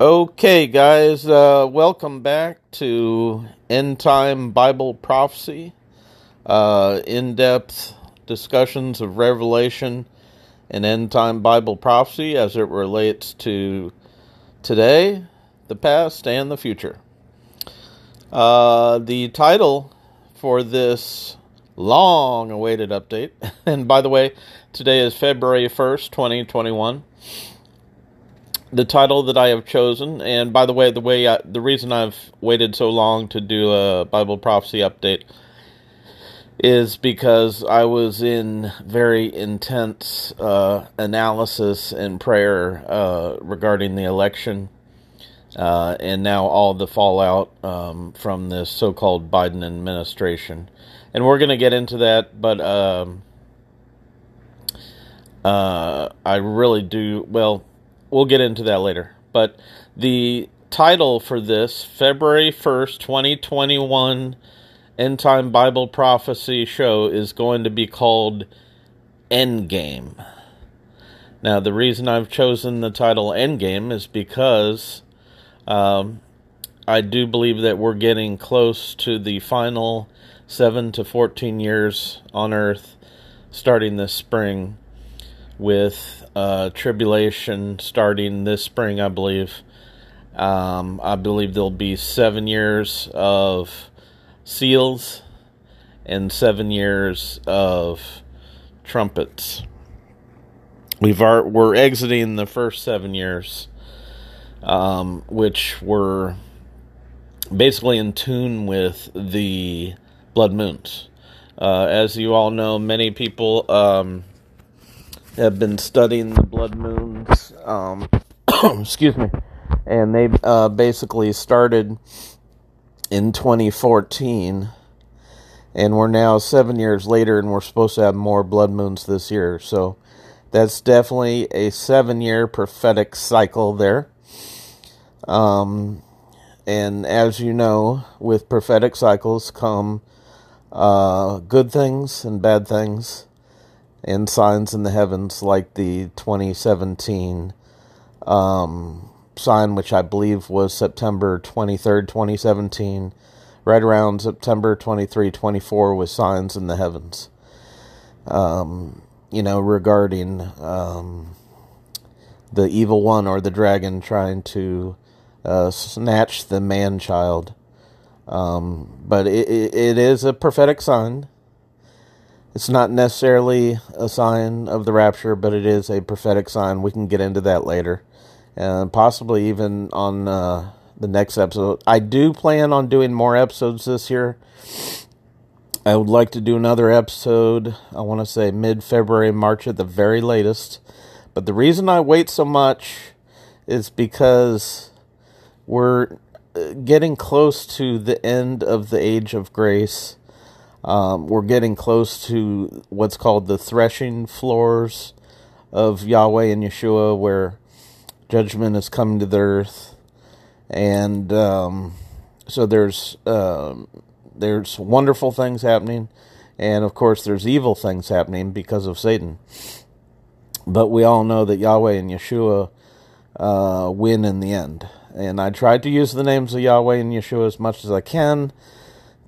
Okay, guys, uh, welcome back to End Time Bible Prophecy. Uh, in depth discussions of Revelation and End Time Bible Prophecy as it relates to today, the past, and the future. Uh, the title for this long awaited update, and by the way, today is February 1st, 2021 the title that I have chosen, and by the way, the way I, the reason I've waited so long to do a Bible prophecy update is because I was in very intense uh, analysis and prayer uh, regarding the election, uh, and now all the fallout um, from this so-called Biden administration, and we're going to get into that, but. Um, uh, I really do well we'll get into that later. But the title for this February 1st, 2021 End Time Bible Prophecy show is going to be called Endgame. Now, the reason I've chosen the title Endgame is because um, I do believe that we're getting close to the final 7 to 14 years on Earth starting this spring with uh, tribulation starting this spring, I believe. Um, I believe there'll be seven years of seals and seven years of trumpets. We've are, we're exiting the first seven years, um, which were basically in tune with the blood moons. Uh, as you all know, many people um, have been studying the blood moons. Um, excuse me, and they uh, basically started in 2014, and we're now seven years later, and we're supposed to have more blood moons this year. So that's definitely a seven-year prophetic cycle there. Um, and as you know, with prophetic cycles come uh, good things and bad things and signs in the heavens like the 2017 um, sign, which I believe was September 23rd, 2017. Right around September 23, 24 was signs in the heavens. Um, you know, regarding um, the evil one or the dragon trying to uh, snatch the man child. Um, but it, it is a prophetic sign it's not necessarily a sign of the rapture, but it is a prophetic sign. We can get into that later, and possibly even on uh, the next episode. I do plan on doing more episodes this year. I would like to do another episode. I want to say mid February, March at the very latest. But the reason I wait so much is because we're uh, getting close to the end of the age of grace um, we're getting close to what's called the threshing floors of Yahweh and Yeshua, where judgment is coming to the earth, and um, so there's um, there's wonderful things happening, and of course there's evil things happening because of Satan. But we all know that Yahweh and Yeshua uh, win in the end. And I tried to use the names of Yahweh and Yeshua as much as I can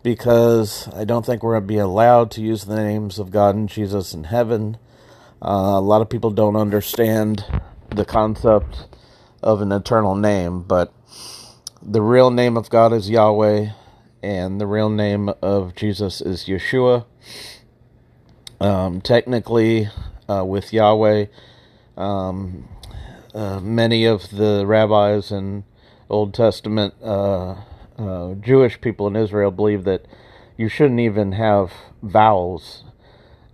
because I don't think we're going to be allowed to use the names of God and Jesus in heaven. Uh, a lot of people don't understand the concept of an eternal name, but the real name of God is Yahweh, and the real name of Jesus is Yeshua. Um, technically, uh, with Yahweh, um, uh, many of the rabbis in Old Testament uh, Jewish people in Israel believe that you shouldn't even have vowels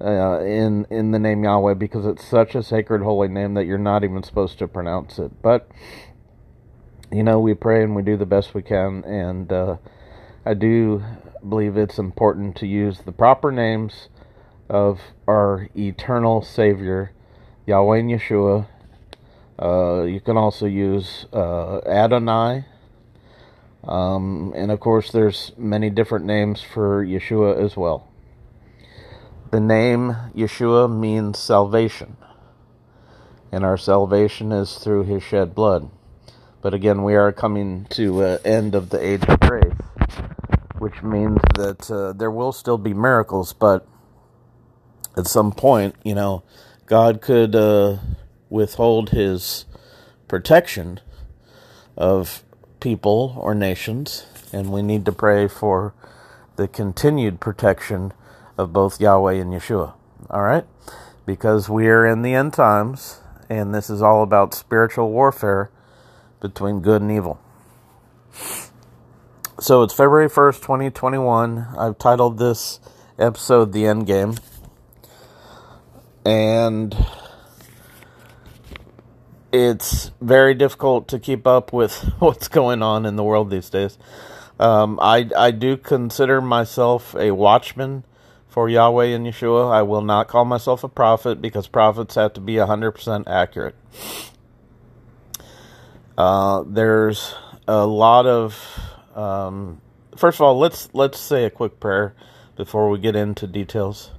uh, in in the name Yahweh because it's such a sacred holy name that you're not even supposed to pronounce it. But you know, we pray and we do the best we can, and uh, I do believe it's important to use the proper names of our eternal Savior, Yahweh and Yeshua. Uh, you can also use uh, Adonai um, and of course, there's many different names for Yeshua as well. The name Yeshua means salvation, and our salvation is through his shed blood. But again, we are coming to uh, end of the age of grace, which means that uh, there will still be miracles, but at some point, you know, God could uh, withhold His protection of people or nations, and we need to pray for the continued protection of both Yahweh and Yeshua. All right? Because we are in the end times, and this is all about spiritual warfare between good and evil. So it's February 1st, 2021. I've titled this episode The End Game. And it's very difficult to keep up with what's going on in the world these days. Um, I, I do consider myself a watchman for Yahweh and Yeshua. I will not call myself a prophet because prophets have to be 100% accurate. Uh, there's a lot of. Um, first of all, let's let's say a quick prayer before we get into details.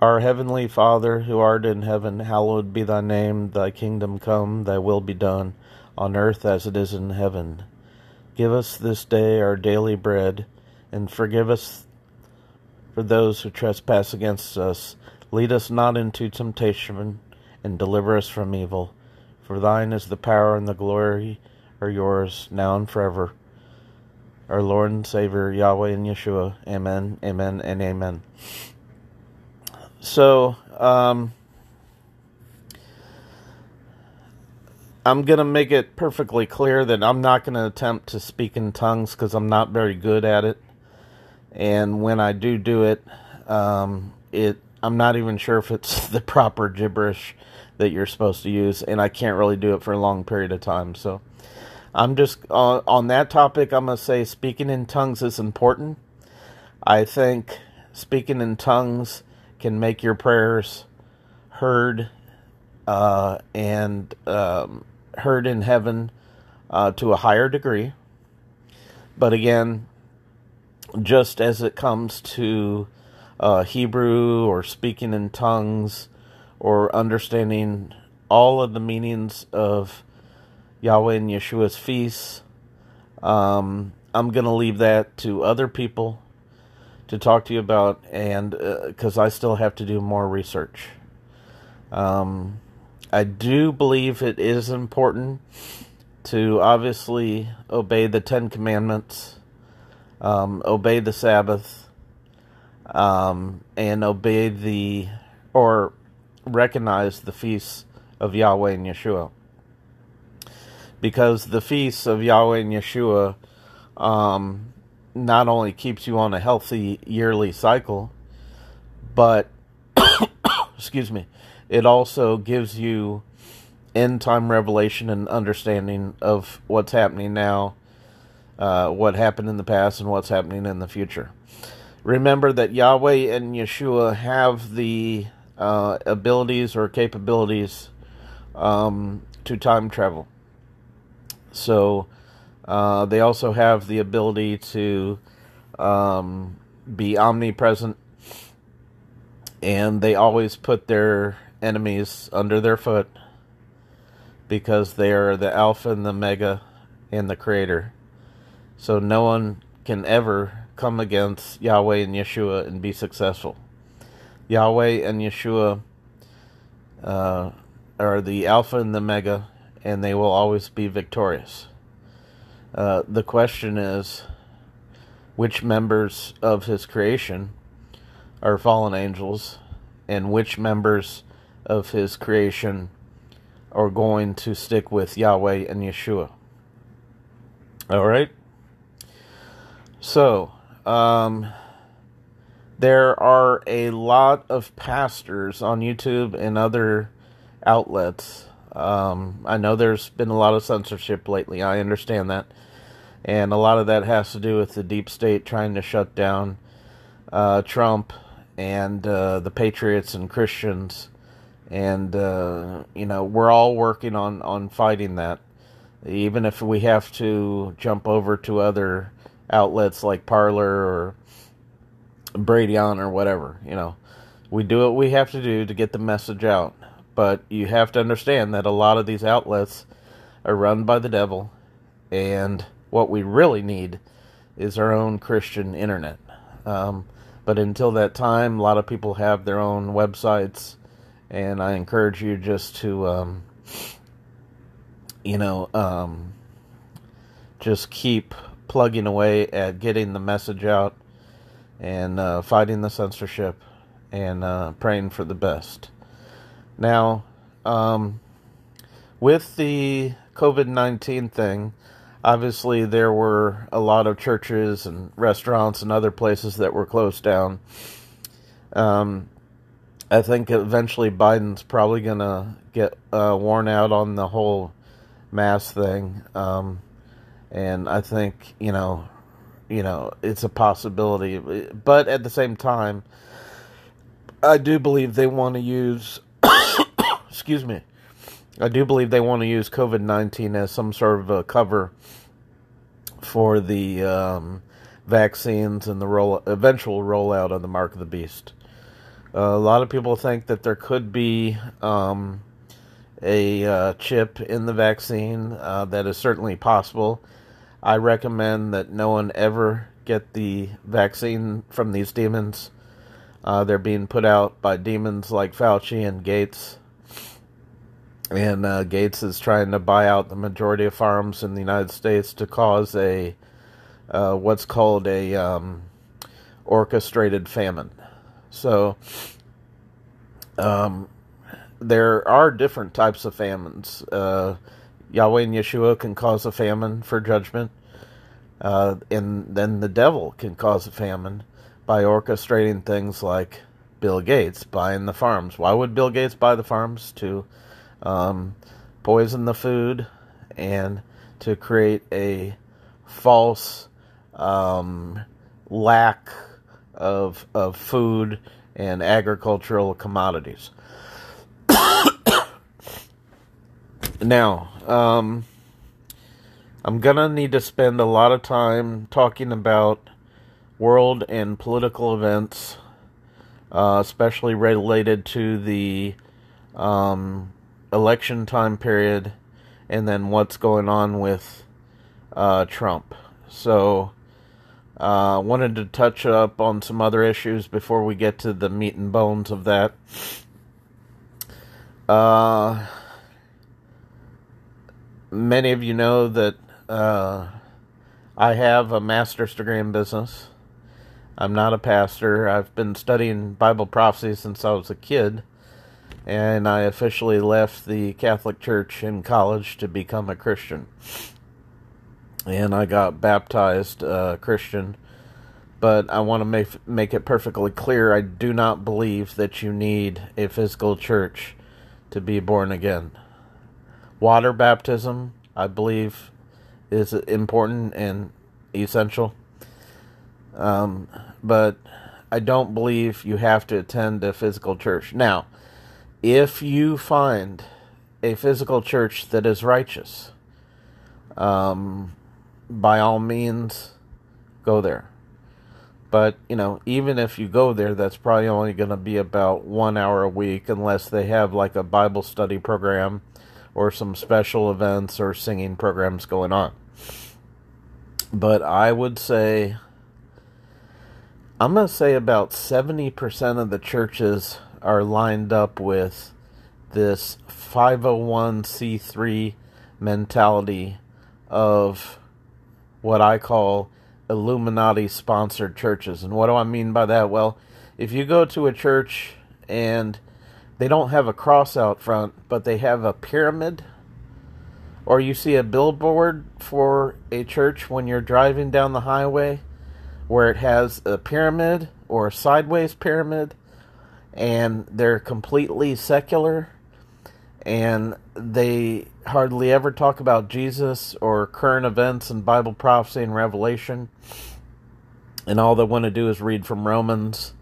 Our heavenly Father, who art in heaven, hallowed be thy name. Thy kingdom come, thy will be done, on earth as it is in heaven. Give us this day our daily bread, and forgive us for those who trespass against us. Lead us not into temptation, and deliver us from evil. For thine is the power and the glory are yours, now and forever. Our Lord and Savior, Yahweh and Yeshua. Amen, amen, and amen. So, um, I'm going to make it perfectly clear that I'm not going to attempt to speak in tongues because I'm not very good at it. And when I do do it, um, it I'm not even sure if it's the proper gibberish that you're supposed to use, and I can't really do it for a long period of time. So, I'm just uh, on that topic. I'm going to say speaking in tongues is important. I think speaking in tongues can make your prayers heard uh, and um, heard in heaven uh, to a higher degree. But again, just as it comes to uh, Hebrew or speaking in tongues or understanding all of the meanings of Yahweh and Yeshua's feasts, um, I'm going to leave that to other people to talk to you about, and because uh, I still have to do more research. Um, I do believe it is important to obviously obey the Ten Commandments, um, obey the Sabbath, um, and obey the or recognize the feasts of Yahweh and Yeshua. Because the feasts of Yahweh and Yeshua um, not only keeps you on a healthy yearly cycle, but excuse me, it also gives you end time revelation and understanding of what's happening now, uh, what happened in the past, and what's happening in the future. Remember that Yahweh and Yeshua have the uh, abilities or capabilities um, to time travel. So uh, they also have the ability to um, be omnipresent, and they always put their enemies under their foot because they are the Alpha and the Mega and the Creator. So no one can ever come against Yahweh and Yeshua and be successful. Yahweh and Yeshua uh, are the Alpha and the Mega, and they will always be victorious. Uh, the question is which members of his creation are fallen angels, and which members of his creation are going to stick with Yahweh and Yeshua. All right? So, um, there are a lot of pastors on YouTube and other outlets. Um, I know there's been a lot of censorship lately. I understand that and a lot of that has to do with the deep state trying to shut down uh, Trump and uh, the Patriots and Christians, and uh, you know we're all working on on fighting that, even if we have to jump over to other outlets like Parler or Brighteon or whatever. You know, we do what we have to do to get the message out. But you have to understand that a lot of these outlets are run by the devil, and what we really need is our own Christian internet. Um, but until that time, a lot of people have their own websites, and I encourage you just to, um, you know, um, just keep plugging away at getting the message out and uh, fighting the censorship and uh, praying for the best. Now, um, with the COVID 19 thing, obviously there were a lot of churches and restaurants and other places that were closed down. Um, I think eventually Biden's probably going to get uh, worn out on the whole mask thing. Um, and I think, you know, you know, it's a possibility. But at the same time, I do believe they want to use, excuse me, I do believe they want to use COVID 19 as some sort of a cover for the um, vaccines and the roll, eventual rollout of the Mark of the Beast. Uh, a lot of people think that there could be um, a uh, chip in the vaccine. Uh, that is certainly possible. I recommend that no one ever get the vaccine from these demons. Uh, they're being put out by demons like Fauci and Gates. And uh, Gates is trying to buy out the majority of farms in the United States to cause a uh, what's called a um, orchestrated famine. So um, there are different types of famines. Uh, Yahweh and Yeshua can cause a famine for judgment. Uh, and then the devil can cause a famine by orchestrating things like Bill Gates buying the farms. Why would Bill Gates buy the farms? To um, poison the food and to create a false um, lack of of food and agricultural commodities. now, um, I'm gonna need to spend a lot of time talking about world and political events, uh, especially related to the um, election time period, and then what's going on with uh, Trump. So, uh, wanted to touch up on some other issues before we get to the meat and bones of that. Uh, many of you know that uh, I have a master's degree in business. I'm not a pastor. I've been studying Bible prophecy since I was a kid, and I officially left the Catholic Church in college to become a Christian. And I got baptized uh, Christian, but I want to make make it perfectly clear. I do not believe that you need a physical church to be born again. Water baptism, I believe, is important and essential. Um, but I don't believe you have to attend a physical church. Now, if you find a physical church that is righteous, um, by all means, go there. But, you know, even if you go there, that's probably only going to be about one hour a week unless they have like a Bible study program or some special events or singing programs going on. But I would say, I'm going to say about 70% of the churches are lined up with this 501c3 mentality of what I call Illuminati sponsored churches. And what do I mean by that? Well, if you go to a church and they don't have a cross out front, but they have a pyramid, or you see a billboard for a church when you're driving down the highway where it has a pyramid or a sideways pyramid, and they're completely secular and they hardly ever talk about Jesus or current events and Bible prophecy and Revelation. And all they want to do is read from Romans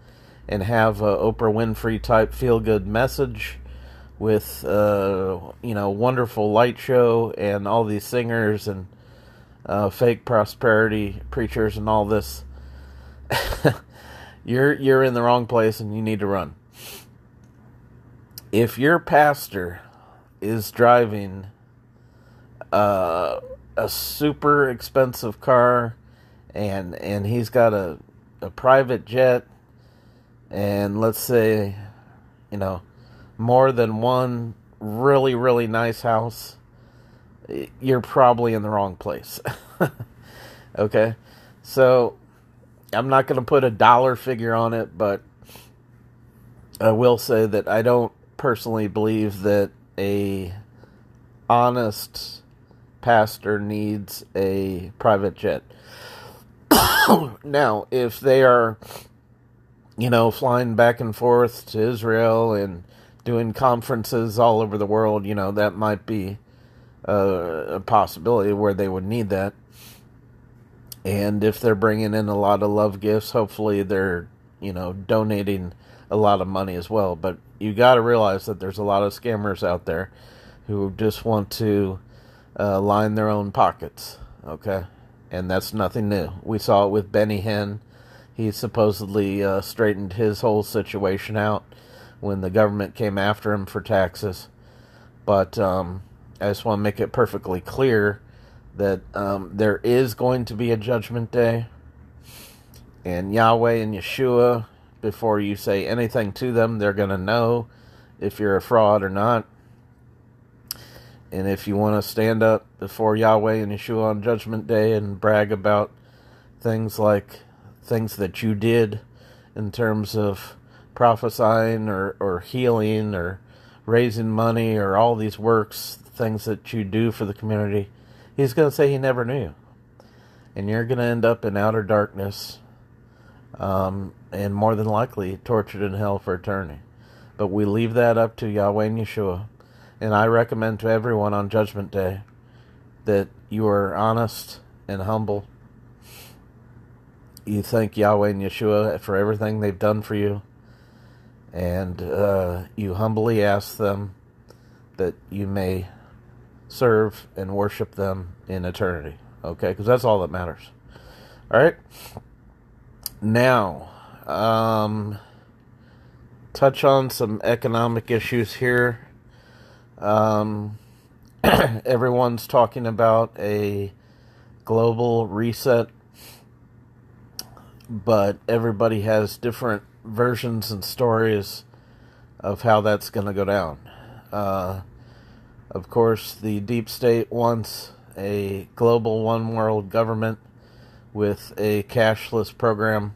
and have a Oprah Winfrey type feel good message with uh, you know wonderful light show and all these singers and uh, fake prosperity preachers and all this. you're you're in the wrong place and you need to run. If your pastor is driving uh, a super expensive car and and he's got a a private jet and let's say you know more than one really really nice house you're probably in the wrong place. Okay? So i'm not going to put a dollar figure on it but i will say that i don't personally believe that a honest pastor needs a private jet now, if they are, you know, flying back and forth to Israel and doing conferences all over the world, you know, that might be a, a possibility where they would need that. And if they're bringing in a lot of love gifts, hopefully they're, you know, donating a lot of money as well. But you got to realize that there's a lot of scammers out there who just want to uh, line their own pockets. Okay and that's nothing new. We saw it with Benny Hinn. He supposedly uh, straightened his whole situation out when the government came after him for taxes. But um, I just want to make it perfectly clear that um, there is going to be a judgment day, and Yahweh and Yeshua, before you say anything to them, they're going to know if you're a fraud or not. And if you want to stand up before Yahweh and Yeshua on Judgment Day and brag about things like things that you did in terms of prophesying or, or healing or raising money or all these works, things that you do for the community, he's going to say he never knew. And you're going to end up in outer darkness um, and more than likely tortured in hell for eternity. But we leave that up to Yahweh and Yeshua. And I recommend to everyone on Judgment Day that you are honest and humble. You thank Yahweh and Yeshua for everything they've done for you. And uh, you humbly ask them that you may serve and worship them in eternity. Okay? Because that's all that matters. All right? Now, um, touch on some economic issues here. Um, everyone's talking about a global reset, but everybody has different versions and stories of how that's going to go down. Uh, of course, the deep state wants a global one world government with a cashless program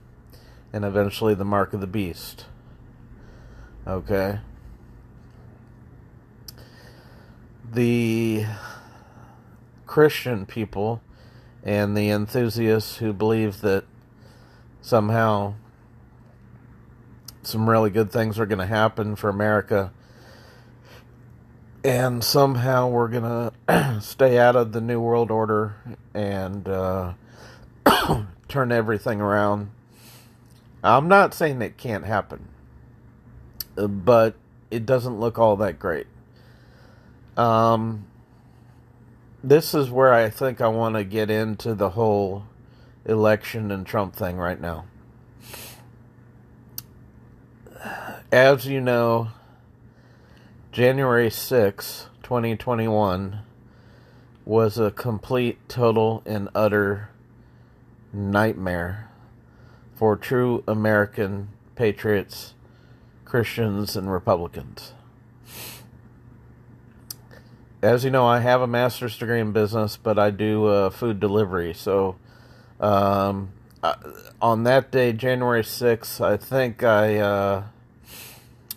and eventually the mark of the beast. Okay. the Christian people and the enthusiasts who believe that somehow some really good things are going to happen for America and somehow we're going to stay out of the New World Order and uh, turn everything around. I'm not saying it can't happen, but it doesn't look all that great. Um, this is where I think I want to get into the whole election and Trump thing right now. As you know, January 6, 2021 was a complete, total, and utter nightmare for true American patriots, Christians, and Republicans as you know, I have a master's degree in business, but I do uh, food delivery. So, um, uh, on that day, January 6th, I think I uh,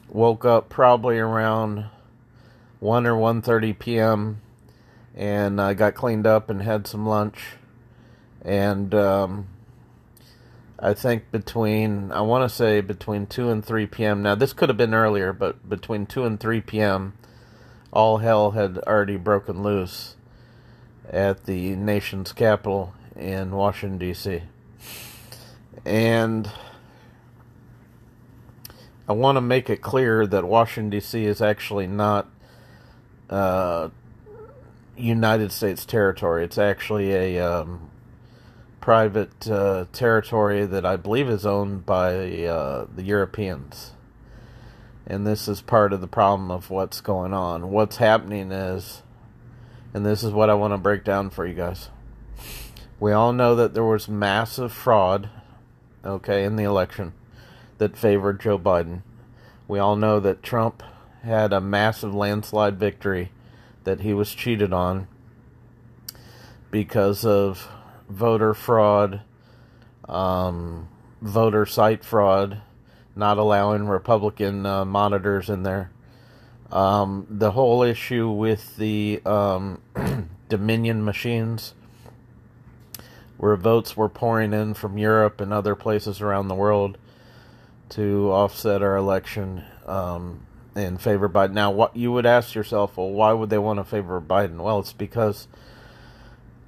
woke up probably around 1 or 1.30 p.m. and I got cleaned up and had some lunch. And um, I think between, I want to say between 2 and 3 p.m. Now, this could have been earlier, but between 2 and 3 p.m., all hell had already broken loose at the nation's capital in Washington, D.C. And I want to make it clear that Washington, D.C. is actually not uh, United States territory. It's actually a um, private uh, territory that I believe is owned by uh, the Europeans And this is part of the problem of what's going on. What's happening is, and this is what I want to break down for you guys. We all know that there was massive fraud, okay, in the election that favored Joe Biden. We all know that Trump had a massive landslide victory that he was cheated on because of voter fraud, um, voter site fraud, not allowing Republican uh, monitors in there. Um, the whole issue with the um, Dominion machines, where votes were pouring in from Europe and other places around the world to offset our election um, in favor of Biden. Now, what you would ask yourself, well, why would they want to favor Biden? Well, it's because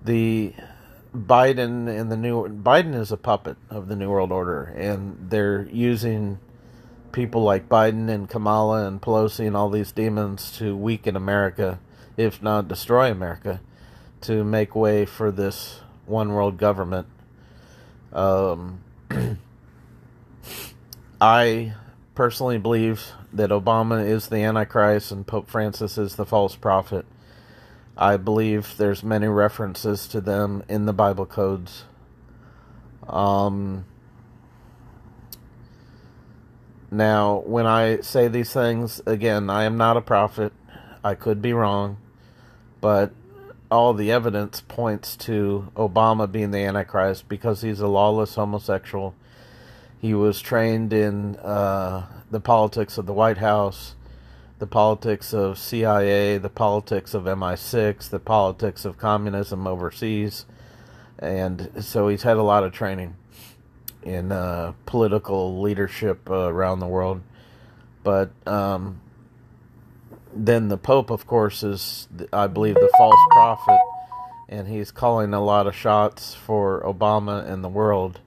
the Biden and the new Biden is a puppet of the New World Order, and they're using people like Biden and Kamala and Pelosi and all these demons to weaken America, if not destroy America, to make way for this one world government. Um, I personally believe that Obama is the Antichrist and Pope Francis is the false prophet. I believe there's many references to them in the Bible codes. Um, now, when I say these things, again, I am not a prophet. I could be wrong, but all the evidence points to Obama being the Antichrist because he's a lawless homosexual he was trained in uh, the politics of the White House, the politics of CIA, the politics of MI6, the politics of communism overseas, and so he's had a lot of training in uh, political leadership uh, around the world. But um, then the Pope, of course, is I believe the false prophet, and he's calling a lot of shots for Obama and the world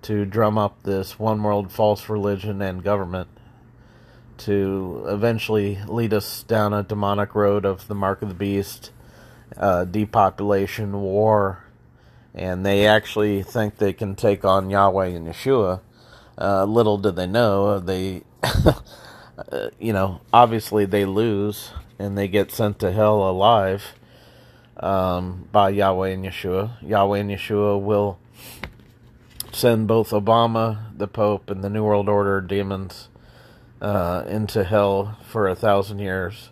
to drum up this one world false religion and government to eventually lead us down a demonic road of the mark of the beast, uh, depopulation, war, and they actually think they can take on Yahweh and Yeshua. Uh, little do they know, they, you know, obviously they lose and they get sent to hell alive um, by Yahweh and Yeshua. Yahweh and Yeshua will send both Obama, the Pope, and the New World Order demons uh, into hell for a thousand years.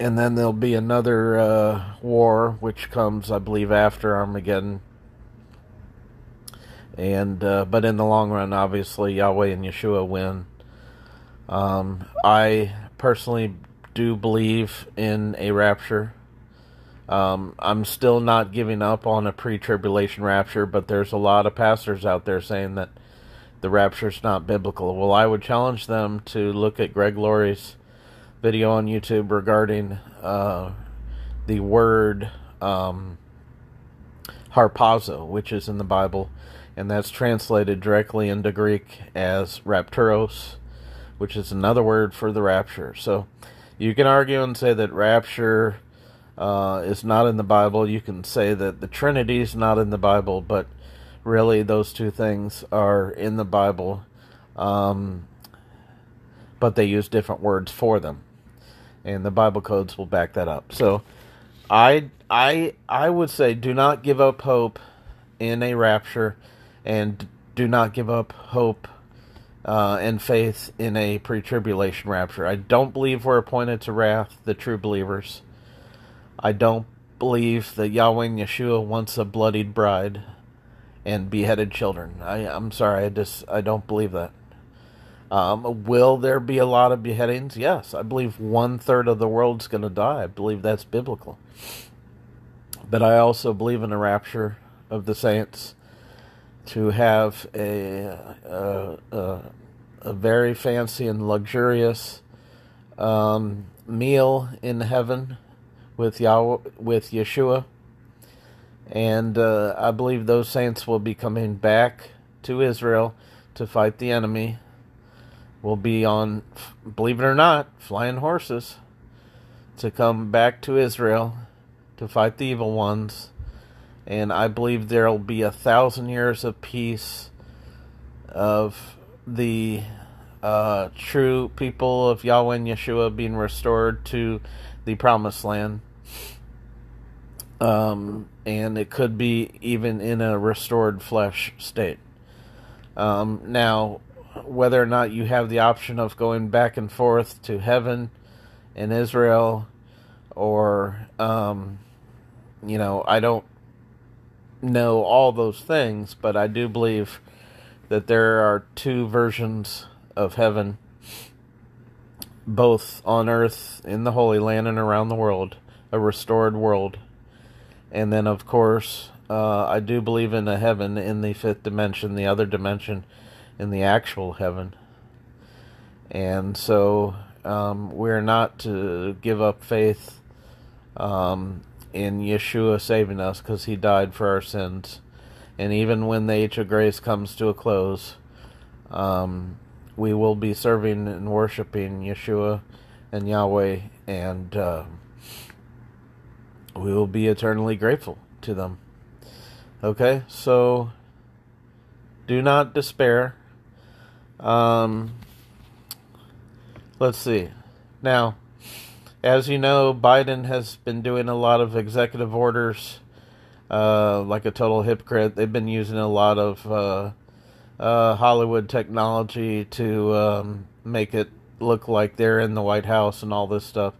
And then there'll be another uh, war, which comes, I believe, after Armageddon. And uh, but in the long run, obviously, Yahweh and Yeshua win. Um, I personally do believe in a rapture. Um, I'm still not giving up on a pre tribulation rapture, but there's a lot of pastors out there saying that the rapture is not biblical. Well, I would challenge them to look at Greg Laurie's video on YouTube regarding uh, the word um, harpazo, which is in the Bible, and that's translated directly into Greek as rapturos, which is another word for the rapture. So you can argue and say that rapture uh, is not in the Bible. You can say that the Trinity is not in the Bible, but really those two things are in the Bible, um, but they use different words for them, and the Bible codes will back that up. So, I I I would say do not give up hope in a rapture, and do not give up hope uh, and faith in a pre-tribulation rapture. I don't believe we're appointed to wrath, the true believers. I don't believe that Yahweh Yeshua wants a bloodied bride and beheaded children. I, I'm sorry, I just I don't believe that. Um, will there be a lot of beheadings? Yes, I believe one third of the world's going to die. I believe that's biblical. But I also believe in a rapture of the saints to have a a, a, a very fancy and luxurious um, meal in heaven with Yahweh, with Yeshua, and uh, I believe those saints will be coming back to Israel to fight the enemy. Will be on, believe it or not, flying horses to come back to Israel to fight the evil ones. And I believe there'll be a thousand years of peace of the uh, true people of Yahweh and Yeshua being restored to the promised land. Um, and it could be even in a restored flesh state. Um, now, whether or not you have the option of going back and forth to heaven in Israel, or, um, you know, I don't know all those things, but I do believe that there are two versions of heaven, both on earth, in the Holy Land, and around the world, a restored world. And then, of course, uh, I do believe in a heaven in the fifth dimension, the other dimension in the actual heaven. And so um, we're not to give up faith um, in Yeshua saving us because he died for our sins. And even when the age of grace comes to a close, um, we will be serving and worshiping Yeshua and Yahweh, and uh, we will be eternally grateful to them. Okay, so do not despair. Um, let's see. Now, as you know, Biden has been doing a lot of executive orders, uh, like a total hypocrite. They've been using a lot of uh, uh, Hollywood technology to um, make it look like they're in the White House and all this stuff.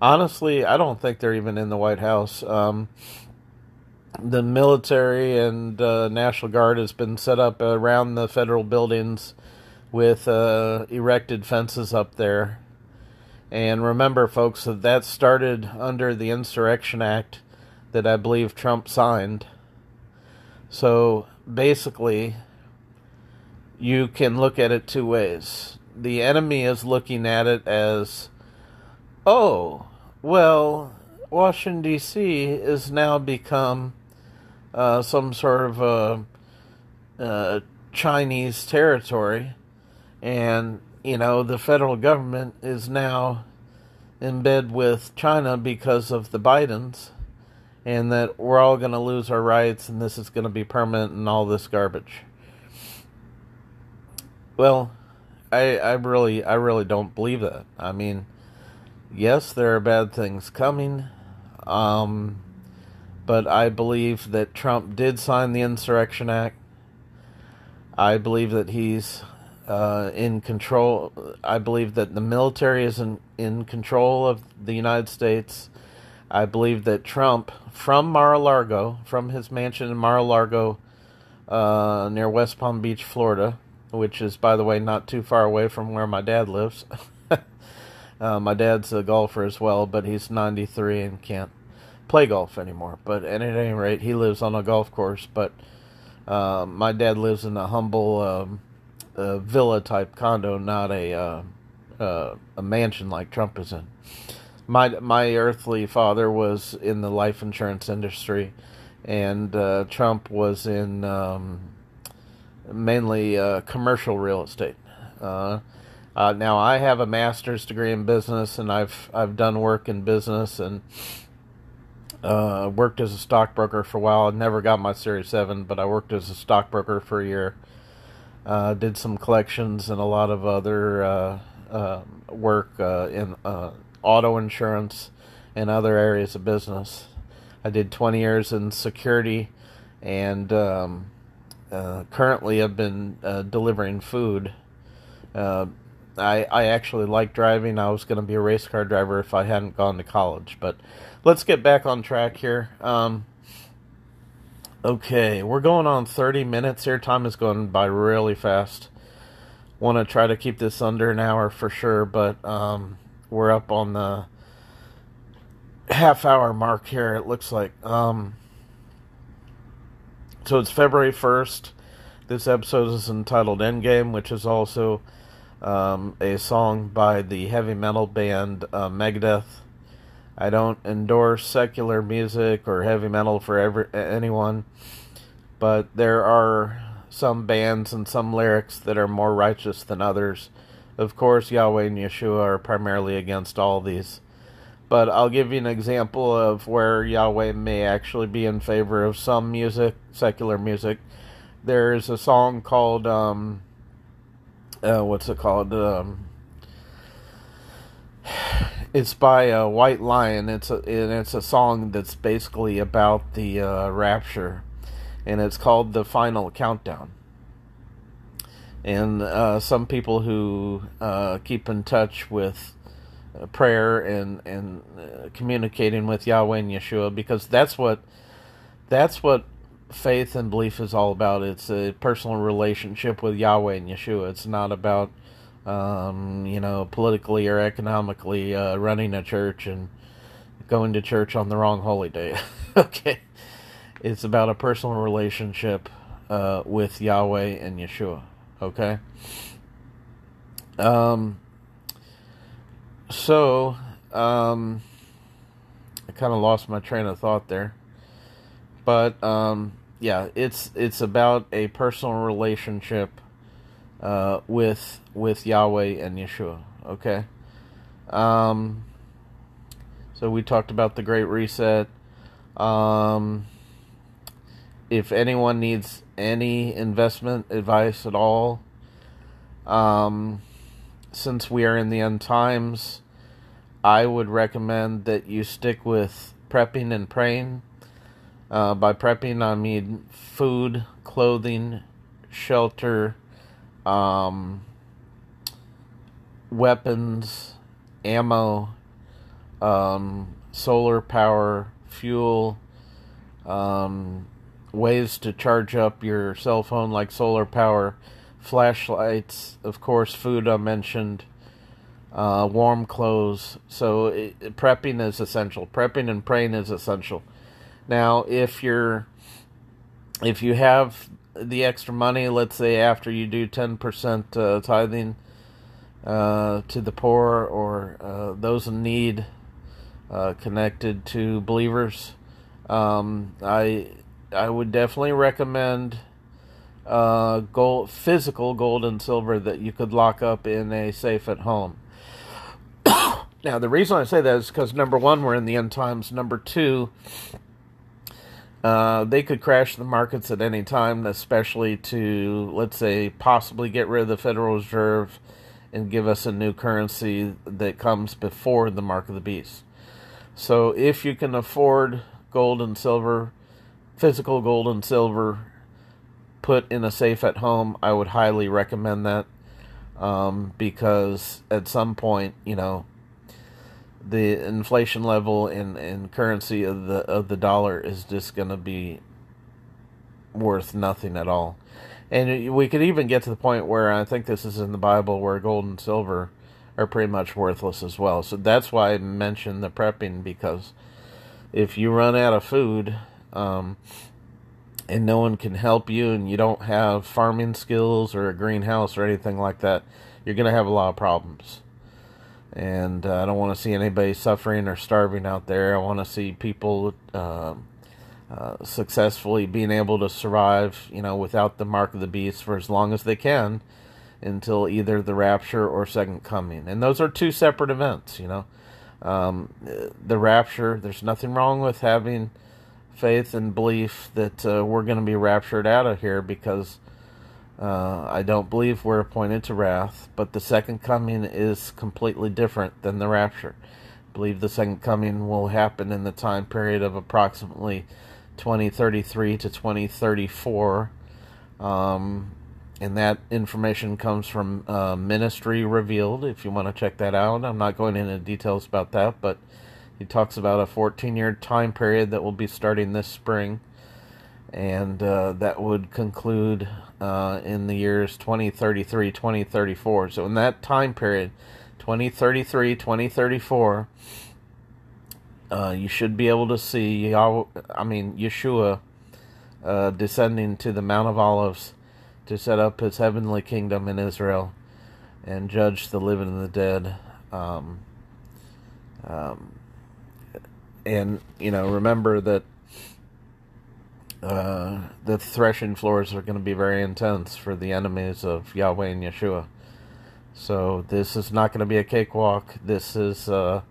Honestly, I don't think they're even in the White House. Um, the military and uh, National Guard has been set up around the federal buildings with uh, erected fences up there. And remember, folks, that that started under the Insurrection Act that I believe Trump signed. So basically, you can look at it two ways. The enemy is looking at it as, oh, well, Washington, D.C. has now become uh, some sort of a, uh, Chinese territory, and, you know, the federal government is now in bed with China because of the Bidens, and that we're all going to lose our rights and this is going to be permanent and all this garbage. Well, I I really I really don't believe that. I mean, yes, there are bad things coming, um, but I believe that Trump did sign the Insurrection Act. I believe that he's uh, in control. I believe that the military is in, in control of the United States. I believe that Trump, from Mar-a-Lago, from his mansion in Mar-a-Lago uh, near West Palm Beach, Florida, which is, by the way, not too far away from where my dad lives. uh, my dad's a golfer as well, but he's 93 and can't play golf anymore. But at any rate, he lives on a golf course. But uh, my dad lives in a humble um, villa type condo, not a uh, uh, a mansion like Trump is in. My my earthly father was in the life insurance industry, and uh, Trump was in. Um, mainly commercial real estate. Uh, uh, now I have a master's degree in business, and I've I've done work in business and uh, worked as a stockbroker for a while. I never got my Series Seven, but I worked as a stockbroker for a year. Uh, did some collections and a lot of other uh, work in auto insurance and other areas of business. I did 20 years in security and um, uh, currently I've been uh, delivering food. Uh, I I actually like driving. I was going to be a race car driver if I hadn't gone to college. But let's get back on track here. Um, okay, we're going on 30 minutes here. Time is going by really fast. Want to try to keep this under an hour for sure, but um, we're up on the half hour mark here. It looks like. Um, so it's February 1st. This episode is entitled Endgame, which is also um, a song by the heavy metal band uh, Megadeth. I don't endorse secular music or heavy metal for every, anyone, but there are some bands and some lyrics that are more righteous than others. Of course, Yahweh and Yeshua are primarily against all these. But I'll give you an example of where Yahweh may actually be in favor of some music, secular music. There's a song called um, uh, what's it called? Um, it's by uh, White Lion. It's a and it's a song that's basically about the uh, rapture, and it's called "The Final Countdown." And uh, some people who uh, keep in touch with uh, prayer and and uh, communicating with Yahweh and Yeshua, because that's what that's what faith and belief is all about. It's a personal relationship with Yahweh and Yeshua. It's not about um, you know, politically or economically uh, running a church and going to church on the wrong holy day. okay. It's about a personal relationship uh, with Yahweh and Yeshua. Okay. Um, so, um, I kind of lost my train of thought there. But, um, yeah, it's, it's about a personal relationship uh, with with Yahweh and Yeshua. Okay. Um, so we talked about the Great Reset. Um, if anyone needs any investment advice at all, um, since we are in the end times, I would recommend that you stick with prepping and praying. Uh, by prepping, I mean food, clothing, shelter, um, weapons, ammo, um, solar power, fuel, um, ways to charge up your cell phone like solar power, flashlights, of course, food I mentioned, uh, warm clothes. So it, prepping is essential. Prepping and praying is essential. Now, if you're if you have the extra money, let's say after you do 10% uh, tithing uh, to the poor or uh, those in need uh, connected to believers, um, I I would definitely recommend uh, gold, physical gold and silver that you could lock up in a safe at home. now, the reason I say that is because number one, we're in the end times. Number two, uh, they could crash the markets at any time, especially to, let's say, possibly get rid of the Federal Reserve and give us a new currency that comes before the mark of the beast. So, if you can afford gold and silver, physical gold and silver, put in a safe at home, I would highly recommend that um, because at some point, you know, the inflation level and, in currency of the of the dollar is just going to be worth nothing at all. And we could even get to the point where I think this is in the Bible where gold and silver are pretty much worthless as well. So that's why I mentioned the prepping because if you run out of food um, and no one can help you and you don't have farming skills or a greenhouse or anything like that, you're going to have a lot of problems and uh, I don't want to see anybody suffering or starving out there. I want to see people uh, uh, successfully being able to survive, you know, without the mark of the beast for as long as they can until either the rapture or second coming. And those are two separate events, you know. Um, the rapture, there's nothing wrong with having faith and belief that uh, we're going to be raptured out of here because uh, I don't believe we're appointed to wrath, but the second coming is completely different than the rapture. I believe the second coming will happen in the time period of approximately 2033 to 2034. Um, and that information comes from uh, Ministry Revealed, if you want to check that out. I'm not going into details about that, but he talks about a 14 year time period that will be starting this spring and uh, that would conclude uh, in the years 2033 2034 so in that time period 2033 2034 uh, you should be able to see Yahweh, I mean Yeshua uh, descending to the Mount of Olives to set up his heavenly kingdom in Israel and judge the living and the dead. Um, um, and you know remember that uh, the threshing floors are going to be very intense for the enemies of Yahweh and Yeshua. So this is not going to be a cakewalk. This is uh,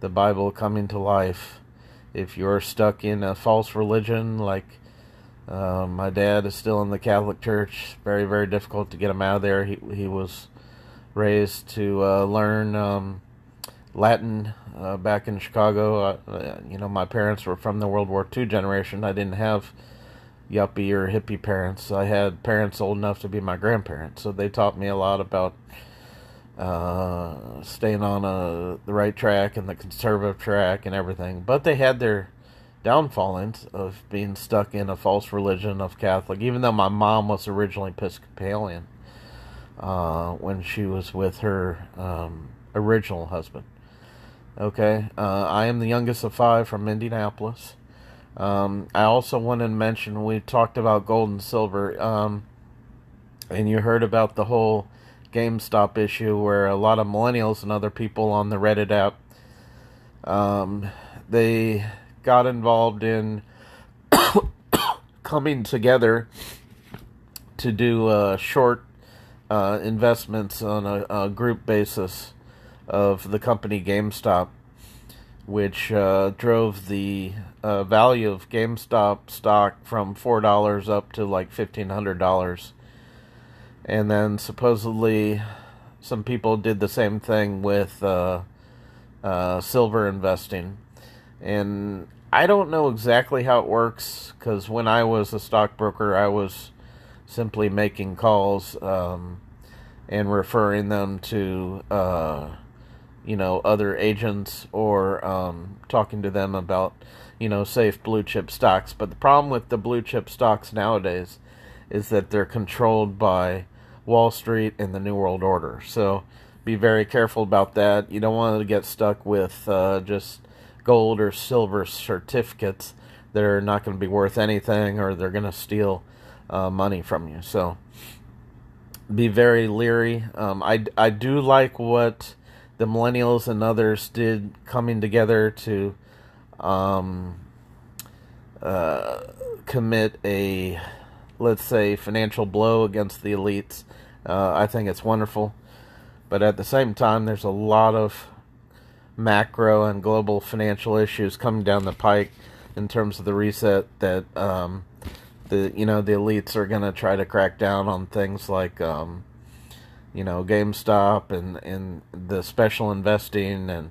the Bible coming to life. If you're stuck in a false religion, like uh, my dad is still in the Catholic Church, very very difficult to get him out of there. He he was raised to uh, learn um, Latin uh, back in Chicago. Uh, you know, my parents were from the World War II generation. I didn't have yuppie or hippie parents. I had parents old enough to be my grandparents, so they taught me a lot about uh, staying on a, the right track and the conservative track and everything. But they had their downfallings of being stuck in a false religion of Catholic, even though my mom was originally Episcopalian uh, when she was with her um, original husband. Okay, uh, I am the youngest of five from Indianapolis. Um, I also wanted to mention we talked about gold and silver, um, and you heard about the whole GameStop issue where a lot of millennials and other people on the Reddit app um, they got involved in coming together to do uh, short uh, investments on a, a, group basis of the company GameStop, which uh, drove the uh, value of GameStop stock from four dollars up to like fifteen hundred dollars, and then supposedly some people did the same thing with uh, uh, silver investing, and I don't know exactly how it works because when I was a stockbroker, I was simply making calls um, and referring them to uh, you know other agents or um, talking to them about you know, safe blue chip stocks. But the problem with the blue chip stocks nowadays is that they're controlled by Wall Street and the New World Order. So be very careful about that. You don't want to get stuck with uh, just gold or silver certificates that are not going to be worth anything or they're going to steal uh, money from you. So be very leery. Um, I, I do like what the millennials and others did coming together to um, uh, commit a, let's say, financial blow against the elites. Uh, I think it's wonderful. But at the same time, there's a lot of macro and global financial issues coming down the pike in terms of the reset that um, the you know the elites are going to try to crack down on things like um, you know GameStop and and the special investing and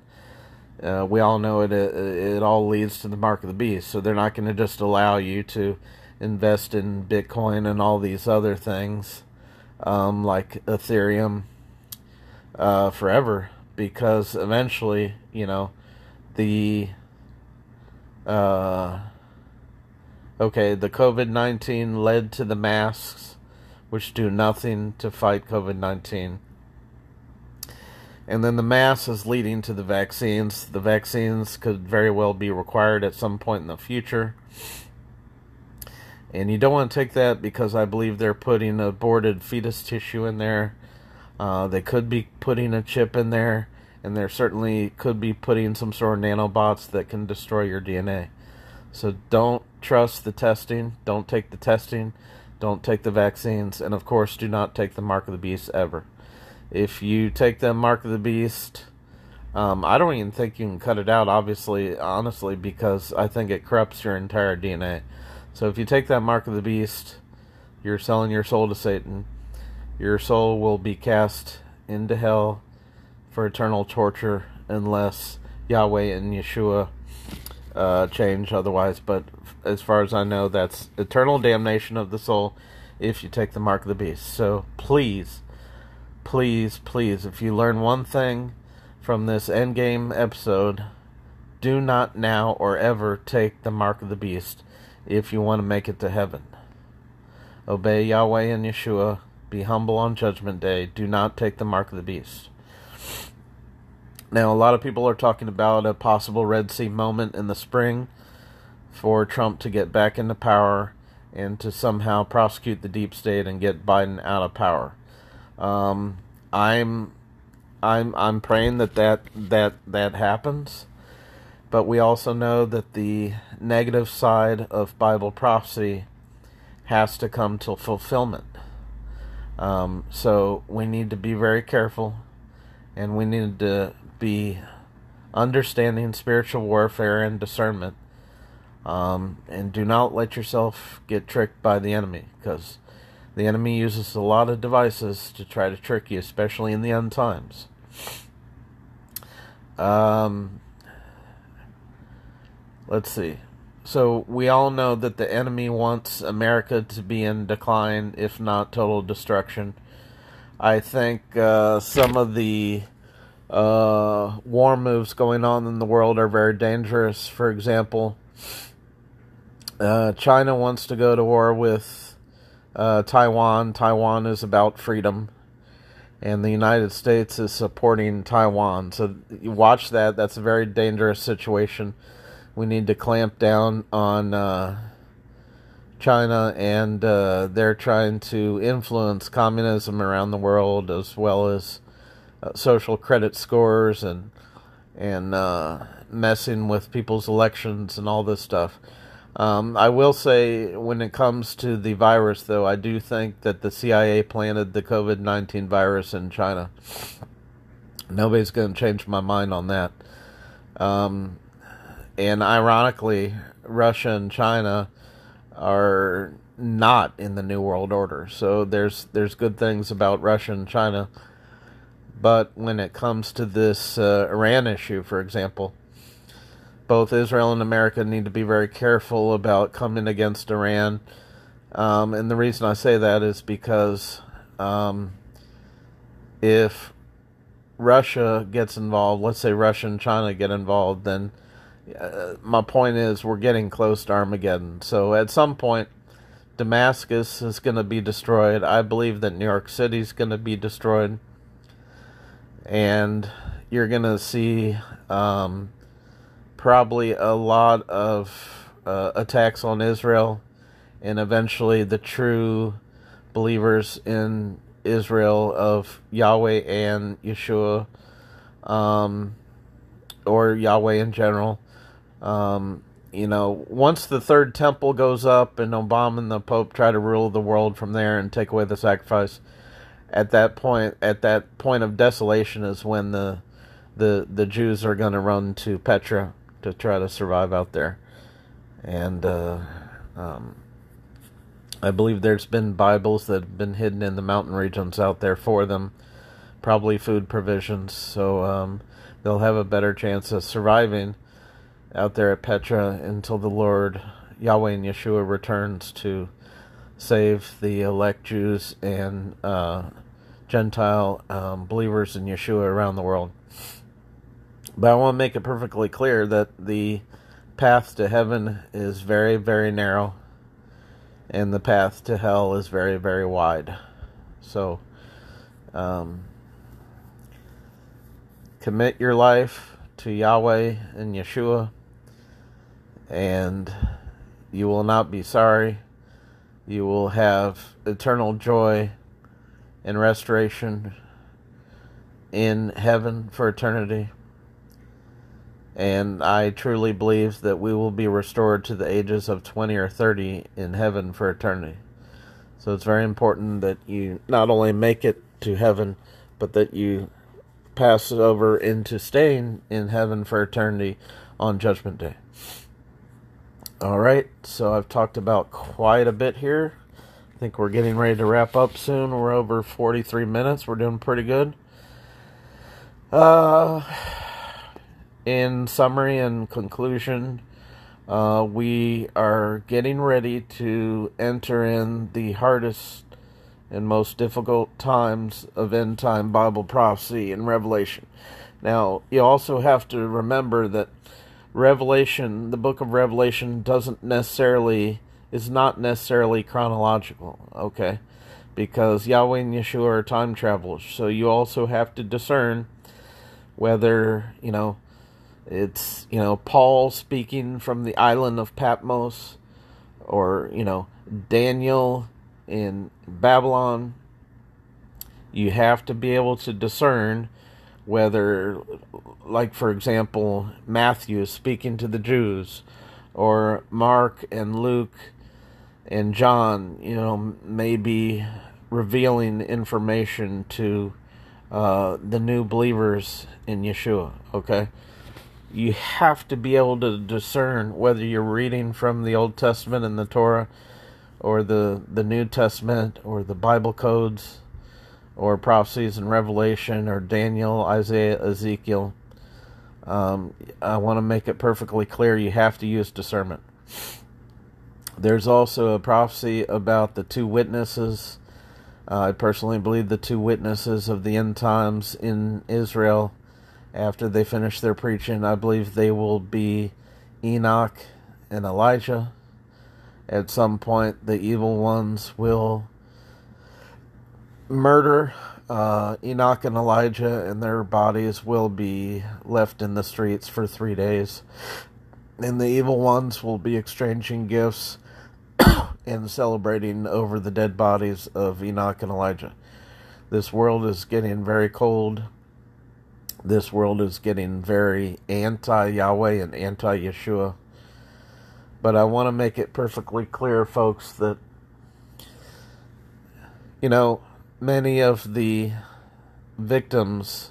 uh, we all know it, it, it all leads to the mark of the beast. So they're not going to just allow you to invest in Bitcoin and all these other things um, like Ethereum uh, forever because eventually, you know, the uh, okay, the COVID nineteen led to the masks, which do nothing to fight COVID nineteen. And then the mass is leading to the vaccines. The vaccines could very well be required at some point in the future. And you don't want to take that because I believe they're putting aborted fetus tissue in they're. Uh, they could be putting a chip in there. And there certainly could be putting some sort of nanobots that can destroy your DNA. So don't trust the testing. Don't take the testing. Don't take the vaccines. And of course, do not take the mark of the beast ever. If you take the mark of the beast, um, I don't even think you can cut it out, obviously, honestly, because I think it corrupts your entire DNA. So if you take that mark of the beast, you're selling your soul to Satan. Your soul will be cast into hell for eternal torture unless Yahweh and Yeshua uh, change otherwise. But as far as I know, that's eternal damnation of the soul if you take the mark of the beast. So please please, please, if you learn one thing from this endgame episode, do not now or ever take the mark of the beast if you want to make it to heaven. Obey Yahweh and Yeshua. Be humble on Judgment Day. Do not take the mark of the beast. Now, a lot of people are talking about a possible Red Sea moment in the spring for Trump to get back into power and to somehow prosecute the deep state and get Biden out of power. Um, I'm, I'm, I'm praying that that that that happens, but we also know that the negative side of Bible prophecy has to come to fulfillment. Um, so we need to be very careful, and we need to be understanding spiritual warfare and discernment. Um, and do not let yourself get tricked by the enemy because The enemy uses a lot of devices to try to trick you, especially in the end times. Um, let's see. So we all know that the enemy wants America to be in decline, if not total destruction. I think uh, some of the uh, war moves going on in the world are very dangerous. For example, uh, China wants to go to war with uh, Taiwan. Taiwan is about freedom, and the United States is supporting Taiwan. So watch that. That's a very dangerous situation. We need to clamp down on uh, China, and uh, they're trying to influence communism around the world as well as uh, social credit scores and and messing with people's elections and all this stuff. Um, I will say, when it comes to the virus, though, I do think that the CIA planted the COVID 19 virus in China. Nobody's going to change my mind on that. Um, and ironically, Russia and China are not in the New World Order. So there's there's good things about Russia and China. But when it comes to this uh, Iran issue, for example, both Israel and America need to be very careful about coming against Iran. Um, and the reason I say that is because um, if Russia gets involved, let's say Russia and China get involved, then uh, my point is we're getting close to Armageddon. So at some point, Damascus is going to be destroyed. I believe that New York City is going to be destroyed. And you're going to see um, probably a lot of uh, attacks on Israel and eventually the true believers in Israel of Yahweh and Yeshua um, or Yahweh in general. Um, you know, once the third temple goes up and Obama and the Pope try to rule the world from there and take away the sacrifice, at that point, at that point of desolation is when the the the Jews are going to run to Petra to try to survive out there. And uh, um, I believe there's been Bibles that have been hidden in the mountain regions out there for them, probably food provisions, so um, they'll have a better chance of surviving out there at Petra until the Lord Yahweh and Yeshua returns to save the elect Jews and uh, Gentile um, believers in Yeshua around the world. But I want to make it perfectly clear that the path to heaven is very, very narrow, and the path to hell is very, very wide. So, um, commit your life to Yahweh and Yeshua, and you will not be sorry. You will have eternal joy and restoration in heaven for eternity and I truly believe that we will be restored to the ages of 20 or 30 in heaven for eternity. So it's very important that you not only make it to heaven, but that you pass over into staying in heaven for eternity on Judgment Day. All right, so I've talked about quite a bit here. I think we're getting ready to wrap up soon. We're over 43 minutes. We're doing pretty good. Uh in summary and conclusion, uh, we are getting ready to enter in the hardest and most difficult times of end time Bible prophecy and Revelation. Now, you also have to remember that Revelation, the book of Revelation, doesn't necessarily, is not necessarily chronological, okay? Because Yahweh and Yeshua are time travelers. So you also have to discern whether, you know, it's, you know, Paul speaking from the island of Patmos, or, you know, Daniel in Babylon. You have to be able to discern whether, like, for example, Matthew is speaking to the Jews, or Mark and Luke and John, you know, maybe revealing information to uh, the new believers in Yeshua, okay? You have to be able to discern whether you're reading from the Old Testament and the Torah or the, the New Testament or the Bible codes or prophecies in Revelation or Daniel, Isaiah, Ezekiel. Um, I want to make it perfectly clear you have to use discernment. There's also a prophecy about the two witnesses. Uh, I personally believe the two witnesses of the end times in Israel, after they finish their preaching, I believe they will be Enoch and Elijah. At some point, the evil ones will murder uh, Enoch and Elijah, and their bodies will be left in the streets for three days. And the evil ones will be exchanging gifts and celebrating over the dead bodies of Enoch and Elijah. This world is getting very cold. This world is getting very anti Yahweh and anti Yeshua. But I want to make it perfectly clear, folks, that, you know, many of the victims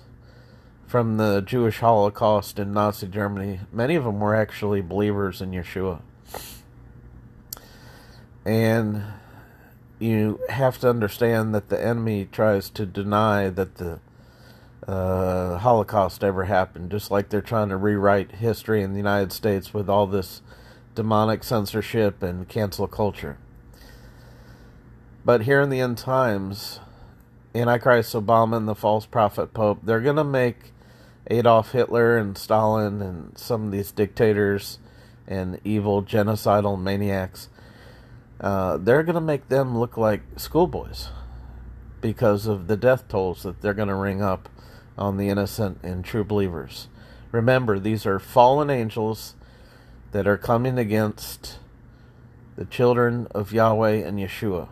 from the Jewish Holocaust in Nazi Germany, many of them were actually believers in Yeshua. And you have to understand that the enemy tries to deny that the uh, Holocaust ever happened, just like they're trying to rewrite history in the United States with all this demonic censorship and cancel culture. But here in the end times, Antichrist Obama and the false prophet Pope, they're going to make Adolf Hitler and Stalin and some of these dictators and evil genocidal maniacs, uh, they're going to make them look like schoolboys because of the death tolls that they're going to ring up on the innocent and true believers. Remember, these are fallen angels that are coming against the children of Yahweh and Yeshua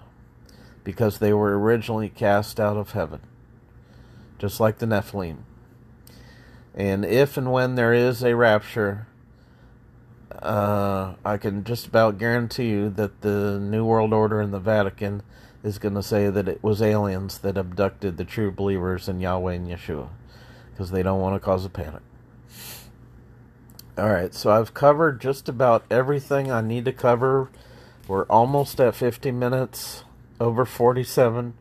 because they were originally cast out of heaven, just like the Nephilim. And if and when there is a rapture, uh, I can just about guarantee you that the New World Order and the Vatican is going to say that it was aliens that abducted the true believers in Yahweh and Yeshua because they don't want to cause a panic. All right, so I've covered just about everything I need to cover. We're almost at 50 minutes over 47.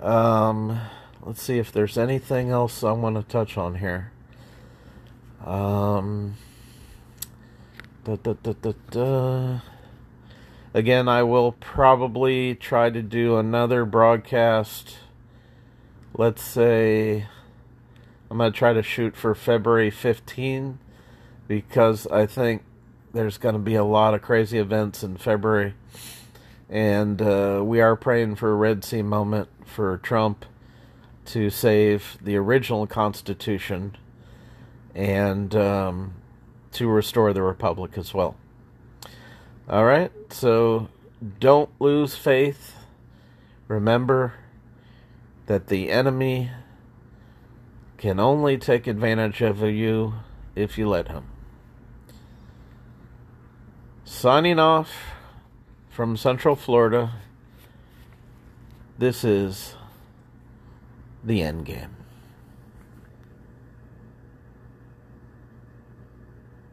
Um, let's see if there's anything else I want to touch on here. Um, da, da, da, Again, I will probably try to do another broadcast. Let's say I'm going to try to shoot for February 15 because I think there's going to be a lot of crazy events in February and uh, we are praying for a Red Sea moment for Trump to save the original Constitution and um, to restore the Republic as well. All right, so don't lose faith. Remember that the enemy can only take advantage of you if you let him. Signing off from Central Florida. This is the end game.